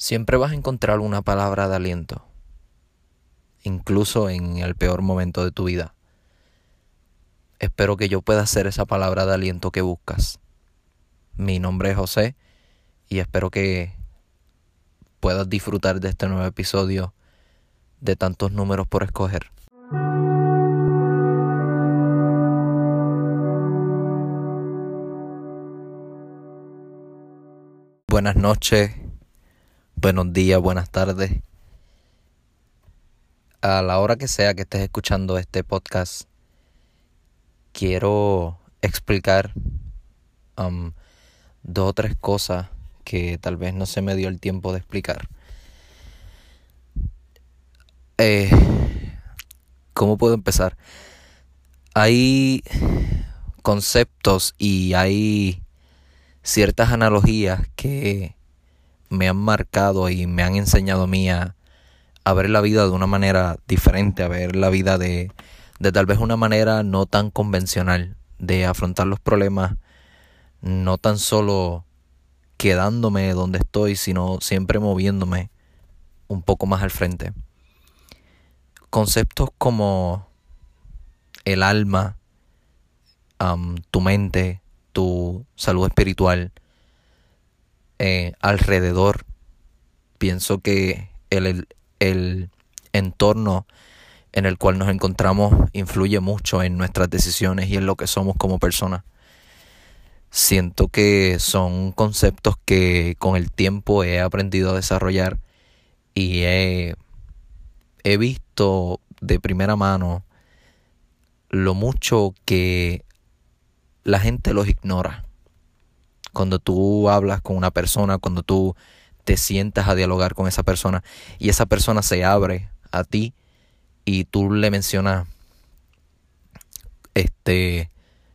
Siempre vas a encontrar una palabra de aliento, incluso en el peor momento de tu vida. Espero que yo pueda ser esa palabra de aliento que buscas. Mi nombre es José y espero que puedas disfrutar de este nuevo episodio de tantos números por escoger. Buenas noches, buenos días, buenas tardes. A la hora que sea que estés escuchando este podcast, quiero explicar um, dos o tres cosas que tal vez no se me dio el tiempo de explicar. Eh, ¿Cómo puedo empezar? Hay conceptos y hay ciertas analogías que me han marcado y me han enseñado a mí a, ver la vida de una manera diferente, a ver la vida de, de tal vez una manera no tan convencional, de afrontar los problemas no tan solo quedándome donde estoy, sino siempre moviéndome un poco más al frente. Conceptos como el alma, tu mente, tu salud espiritual, eh, alrededor. Pienso que el, el entorno en el cual nos encontramos influye mucho en nuestras decisiones y en lo que somos como personas. Siento que son conceptos que con el tiempo he aprendido a desarrollar y he, he visto de primera mano lo mucho que la gente los ignora cuando tú hablas con una persona, cuando tú te sientas a dialogar con esa persona y esa persona se abre a ti y tú le mencionas este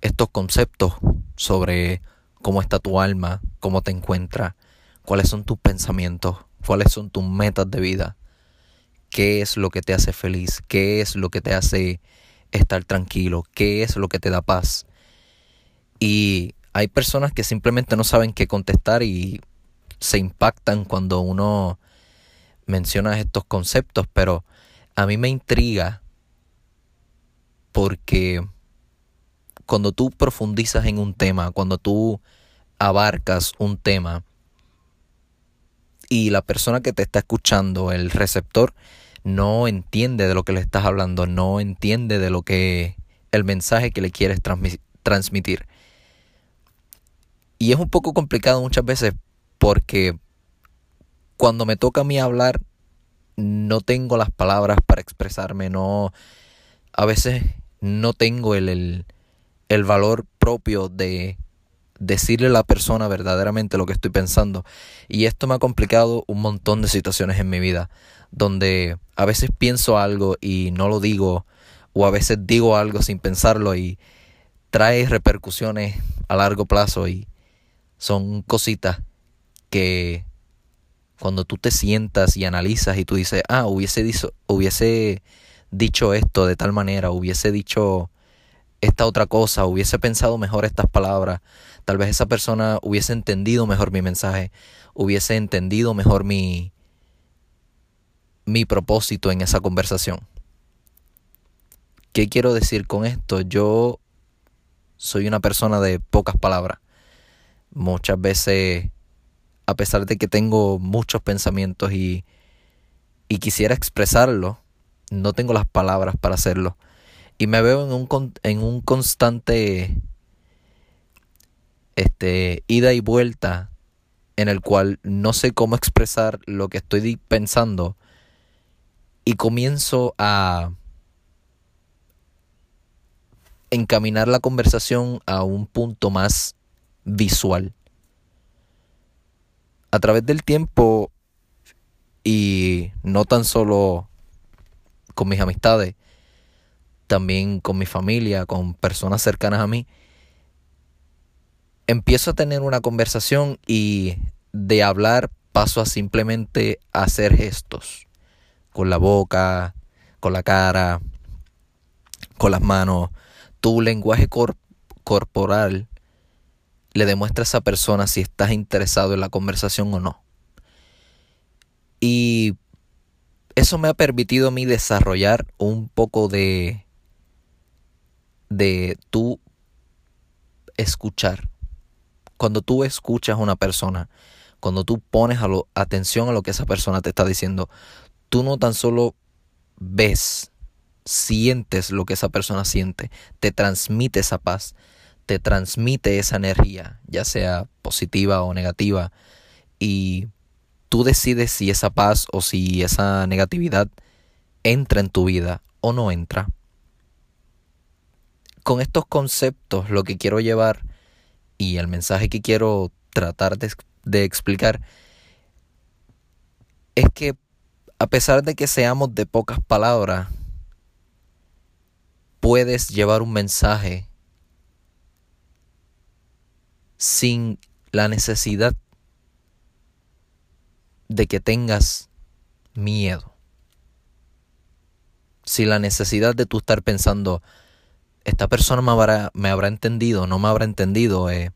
estos conceptos sobre cómo está tu alma, cómo te encuentras, cuáles son tus pensamientos, cuáles son tus metas de vida, qué es lo que te hace feliz, qué es lo que te hace estar tranquilo, qué es lo que te da paz. Y hay personas que simplemente no saben qué contestar y se impactan cuando uno menciona estos conceptos, pero a mí me intriga porque cuando tú profundizas en un tema, cuando tú abarcas un tema y la persona que te está escuchando, el receptor, no entiende de lo que le estás hablando, no entiende de lo que el mensaje que le quieres transmitir. Y es un poco complicado muchas veces porque cuando me toca a mí hablar no tengo las palabras para expresarme, no a veces no tengo el, el, valor propio de decirle a la persona verdaderamente lo que estoy pensando. Y esto me ha complicado un montón de situaciones en mi vida, donde a veces pienso algo y no lo digo, o a veces digo algo sin pensarlo y trae repercusiones a largo plazo y son cositas que cuando tú te sientas y analizas y tú dices, ah, hubiese, dicho, hubiese dicho esto de tal manera, hubiese dicho esta otra cosa, hubiese pensado mejor estas palabras, tal vez esa persona hubiese entendido mejor mi mensaje, hubiese entendido mejor mi, mi propósito en esa conversación. ¿Qué quiero decir con esto? Yo soy una persona de pocas palabras muchas veces, a pesar de que tengo muchos pensamientos y, y quisiera expresarlo, no tengo las palabras para hacerlo. Y me veo en un, en un constante este, ida y vuelta en el cual no sé cómo expresar lo que estoy pensando y comienzo a encaminar la conversación a un punto más visual. A través del tiempo y no tan solo con mis amistades, también con mi familia, con personas cercanas a mí, empiezo a tener una conversación y de hablar paso a simplemente hacer gestos con la boca, con la cara, con las manos. Tu lenguaje corporal le demuestra a esa persona si estás interesado en la conversación o no. Y eso me ha permitido a mí desarrollar un poco de de tú escuchar. Cuando tú escuchas a una persona, cuando tú pones a lo, atención a lo que esa persona te está diciendo, tú no tan solo ves, sientes lo que esa persona siente, te transmite esa paz, te transmite esa energía, ya sea positiva o negativa, y tú decides si esa paz o si esa negatividad entra en tu vida o no entra. Con estos conceptos lo que quiero llevar y el mensaje que quiero tratar de, de explicar es que a pesar de que seamos de pocas palabras, puedes llevar un mensaje sin la necesidad de que tengas miedo. Sin la necesidad de tú estar pensando, esta persona me habrá, me habrá entendido, no me habrá entendido, eh,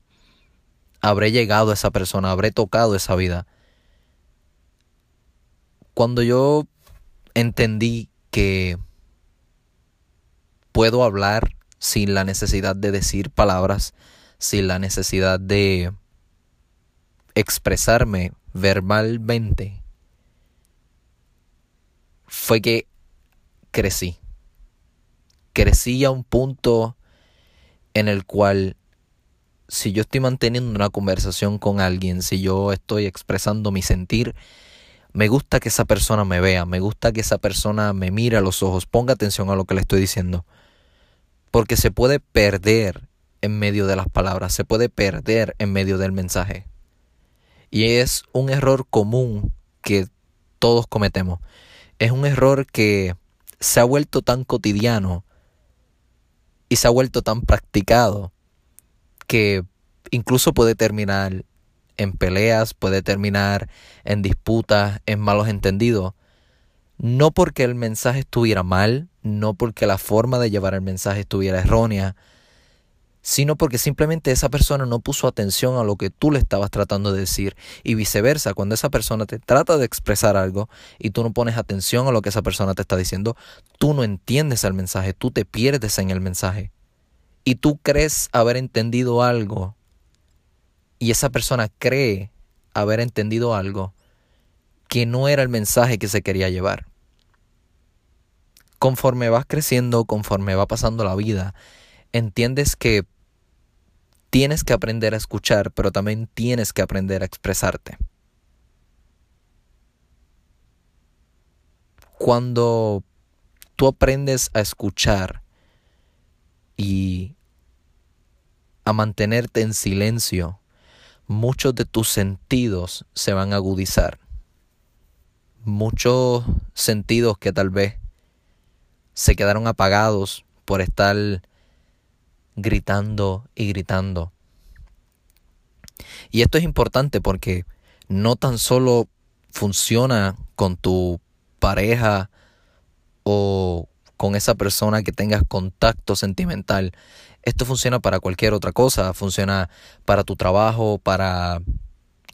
habré llegado a esa persona, habré tocado esa vida. Cuando yo entendí que puedo hablar sin la necesidad de decir palabras, sin la necesidad de expresarme verbalmente, fue que crecí. Crecí a un punto en el cual si yo estoy manteniendo una conversación con alguien, si yo estoy expresando mi sentir, me gusta que esa persona me vea, me gusta que esa persona me mire a los ojos, ponga atención a lo que le estoy diciendo. Porque se puede perder en medio de las palabras, se puede perder en medio del mensaje. Y es un error común que todos cometemos. Es un error que se ha vuelto tan cotidiano y se ha vuelto tan practicado que incluso puede terminar en peleas, puede terminar en disputas, en malos entendidos. No porque el mensaje estuviera mal, no porque la forma de llevar el mensaje estuviera errónea, sino porque simplemente esa persona no puso atención a lo que tú le estabas tratando de decir y viceversa, cuando esa persona te trata de expresar algo y tú no pones atención a lo que esa persona te está diciendo, tú no entiendes el mensaje, tú te pierdes en el mensaje y tú crees haber entendido algo y esa persona cree haber entendido algo que no era el mensaje que se quería llevar. Conforme vas creciendo, conforme va pasando la vida, entiendes que tienes que aprender a escuchar, pero también tienes que aprender a expresarte. Cuando tú aprendes a escuchar y a mantenerte en silencio, muchos de tus sentidos se van a agudizar. Muchos sentidos que tal vez se quedaron apagados por estar gritando y gritando. Y esto es importante porque no tan solo funciona con tu pareja o con esa persona que tengas contacto sentimental, esto funciona para cualquier otra cosa, funciona para tu trabajo, para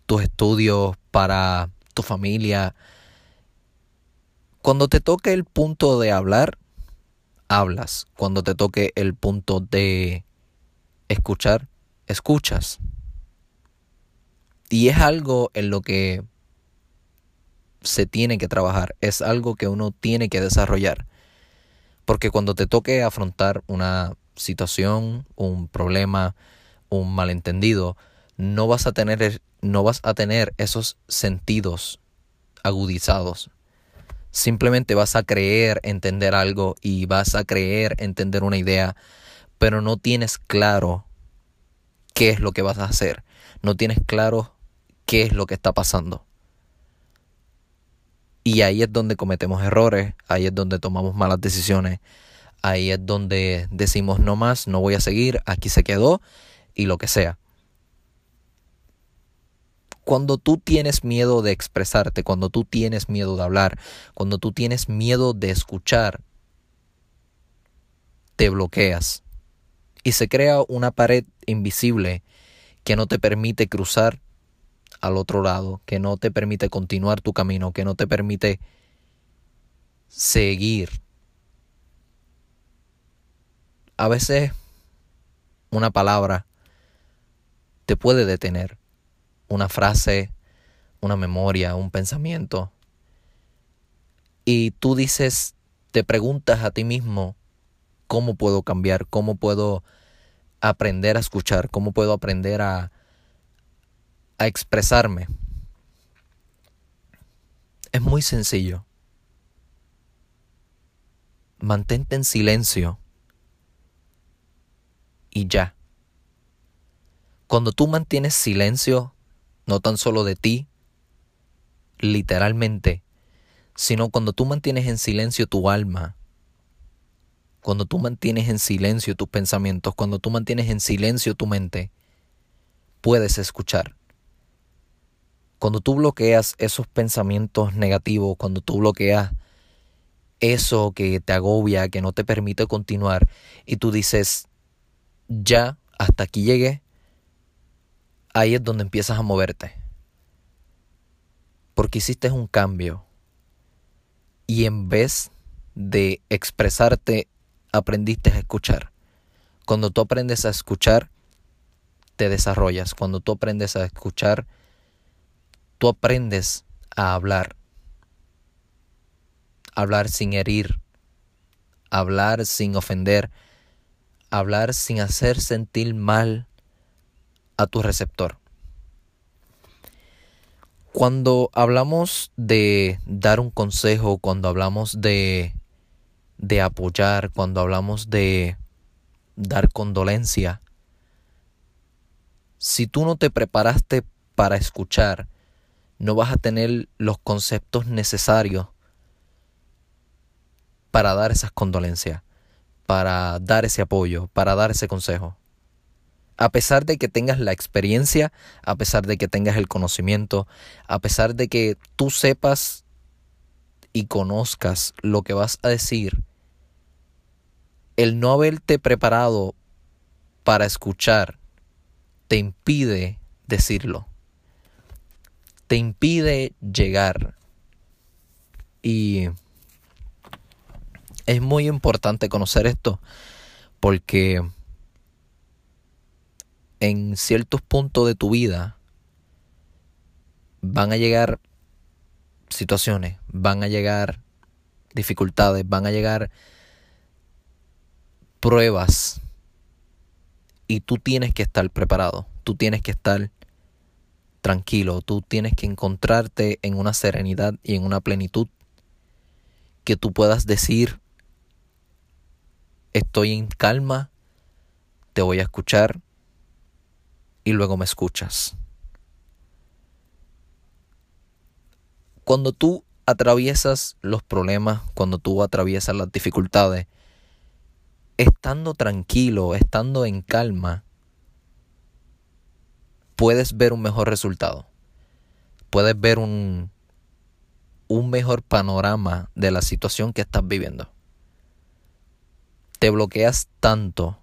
tus estudios, para tu familia. Cuando te toque el punto de hablar, hablas. Cuando te toque el punto de escuchar, escuchas. Y es algo en lo que se tiene que trabajar, es algo que uno tiene que desarrollar. Porque cuando te toque afrontar una situación, un problema, un malentendido, no vas a tener, no vas a tener esos sentidos agudizados. Simplemente vas a creer entender algo y vas a creer entender una idea, pero no tienes claro qué es lo que vas a hacer. No tienes claro qué es lo que está pasando. Y ahí es donde cometemos errores, ahí es donde tomamos malas decisiones, ahí es donde decimos no más, no voy a seguir, aquí se quedó y lo que sea. Cuando tú tienes miedo de expresarte, cuando tú tienes miedo de hablar, cuando tú tienes miedo de escuchar, te bloqueas y se crea una pared invisible que no te permite cruzar al otro lado, que no te permite continuar tu camino, que no te permite seguir. A veces una palabra te puede detener, una frase, una memoria, un pensamiento. Y tú dices, te preguntas a ti mismo, ¿cómo puedo cambiar? ¿Cómo puedo aprender a escuchar? ¿Cómo puedo aprender a, a expresarme? Es muy sencillo. Mantente en silencio y ya. Cuando tú mantienes silencio, no tan solo de ti, literalmente, sino cuando tú mantienes en silencio tu alma, cuando tú mantienes en silencio tus pensamientos, cuando tú mantienes en silencio tu mente, puedes escuchar. Cuando tú bloqueas esos pensamientos negativos, cuando tú bloqueas eso que te agobia, que no te permite continuar, y tú dices, ya, hasta aquí llegué, ahí es donde empiezas a moverte. Porque hiciste un cambio. Y en vez de expresarte, aprendiste a escuchar. Cuando tú aprendes a escuchar, te desarrollas. Cuando tú aprendes a escuchar, tú aprendes a hablar. Hablar sin herir. Hablar sin ofender hablar sin hacer sentir mal a tu receptor. Cuando hablamos de dar un consejo, cuando hablamos de, de apoyar, cuando hablamos de dar condolencia, si tú no te preparaste para escuchar, no vas a tener los conceptos necesarios para dar esas condolencias para dar ese apoyo, para dar ese consejo. A pesar de que tengas la experiencia, a pesar de que tengas el conocimiento, a pesar de que tú sepas y conozcas lo que vas a decir, el no haberte preparado para escuchar te impide decirlo. Te impide llegar. Y es muy importante conocer esto porque en ciertos puntos de tu vida van a llegar situaciones, van a llegar dificultades, van a llegar pruebas y tú tienes que estar preparado, tú tienes que estar tranquilo, tú tienes que encontrarte en una serenidad y en una plenitud que tú puedas decir estoy en calma, te voy a escuchar y luego me escuchas. Cuando tú atraviesas los problemas, cuando tú atraviesas las dificultades, estando tranquilo, estando en calma, puedes ver un mejor resultado. Puedes ver un, un mejor panorama de la situación que estás viviendo te bloqueas tanto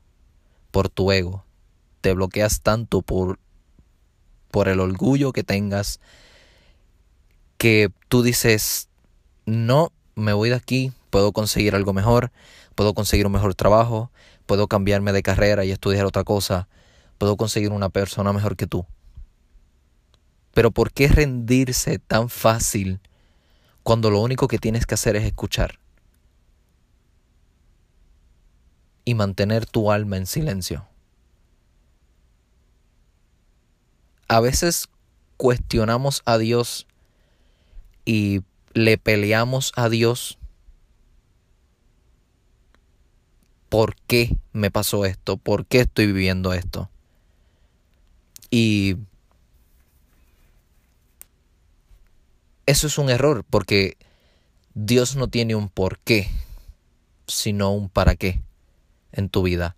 por tu ego, te bloqueas tanto por, por el orgullo que tengas, que tú dices, no, me voy de aquí, puedo conseguir algo mejor, puedo conseguir un mejor trabajo, puedo cambiarme de carrera y estudiar otra cosa, puedo conseguir una persona mejor que tú. Pero ¿por qué rendirse tan fácil cuando lo único que tienes que hacer es escuchar? y mantener tu alma en silencio. A veces cuestionamos a Dios y le peleamos a Dios. ¿Por qué me pasó esto? ¿Por qué estoy viviendo esto? Y eso es un error porque Dios no tiene un por qué, sino un para qué en tu vida.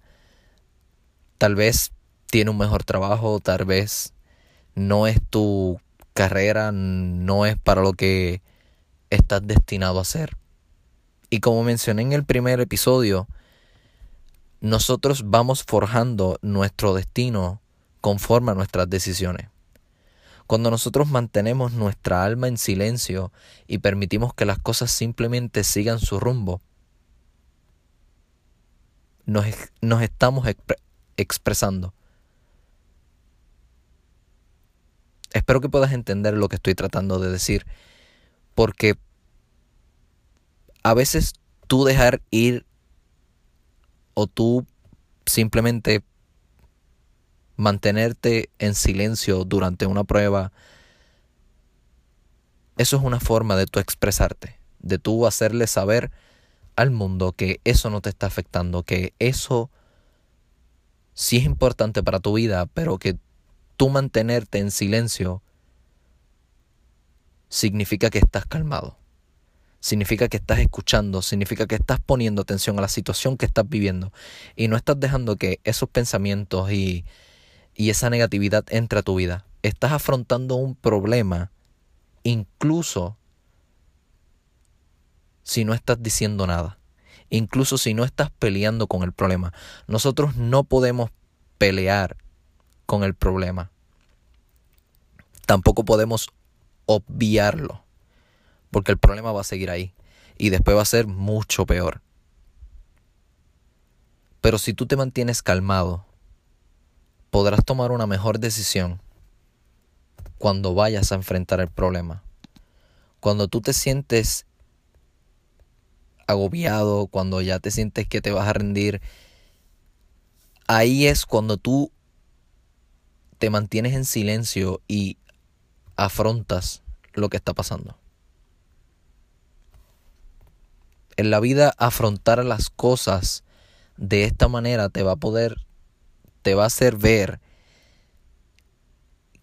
Tal vez tiene un mejor trabajo, tal vez no es tu carrera, no es para lo que estás destinado a hacer. Y como mencioné en el primer episodio, nosotros vamos forjando nuestro destino conforme a nuestras decisiones. Cuando nosotros mantenemos nuestra alma en silencio y permitimos que las cosas simplemente sigan su rumbo, nos, estamos expresando. Espero que puedas entender lo que estoy tratando de decir, porque a veces tú dejar ir o tú simplemente mantenerte en silencio durante una prueba, eso es una forma de tú expresarte, de tú hacerle saber al mundo que eso no te está afectando, que eso sí es importante para tu vida, pero que tú mantenerte en silencio significa que estás calmado. Significa que estás escuchando, significa que estás poniendo atención a la situación que estás viviendo y no estás dejando que esos pensamientos y, y esa negatividad entre a tu vida. Estás afrontando un problema incluso si no estás diciendo nada, incluso si no estás peleando con el problema. Nosotros no podemos pelear con el problema. Tampoco podemos obviarlo, porque el problema va a seguir ahí y después va a ser mucho peor. Pero si tú te mantienes calmado, podrás tomar una mejor decisión cuando vayas a enfrentar el problema. Cuando tú te sientes agobiado, cuando ya te sientes que te vas a rendir, ahí es cuando tú te mantienes en silencio y afrontas lo que está pasando. En la vida afrontar las cosas de esta manera te va a poder, te va a hacer ver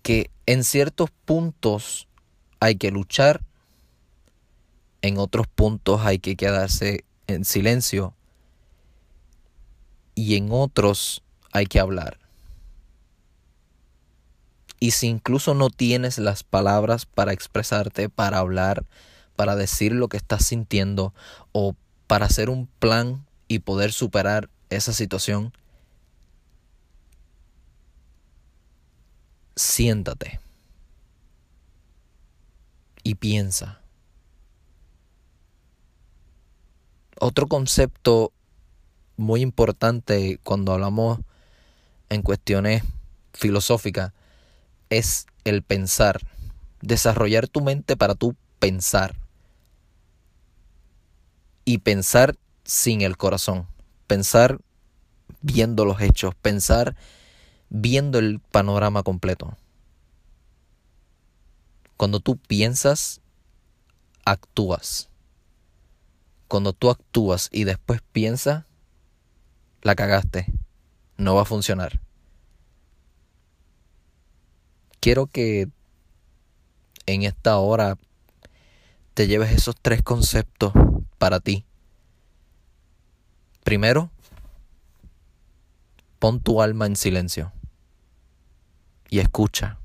que en ciertos puntos hay que luchar en otros puntos hay que quedarse en silencio y en otros hay que hablar. Y si incluso no tienes las palabras para expresarte, para hablar, para decir lo que estás sintiendo o para hacer un plan y poder superar esa situación, siéntate y piensa. Otro concepto muy importante cuando hablamos en cuestiones filosóficas es el pensar, desarrollar tu mente para tú pensar y pensar sin el corazón, pensar viendo los hechos, pensar viendo el panorama completo. Cuando tú piensas, actúas. Cuando tú actúas y después piensas, la cagaste. No va a funcionar. Quiero que en esta hora te lleves esos tres conceptos para ti. Primero, pon tu alma en silencio y escucha.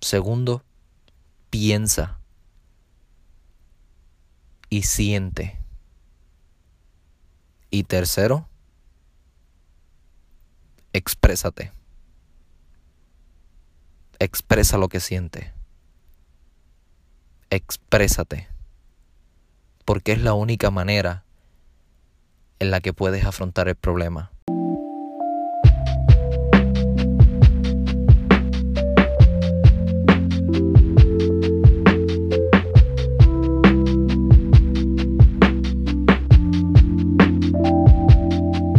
Segundo, piensa y siente. Y tercero, exprésate. Expresa lo que siente. Exprésate. Porque es la única manera en la que puedes afrontar el problema.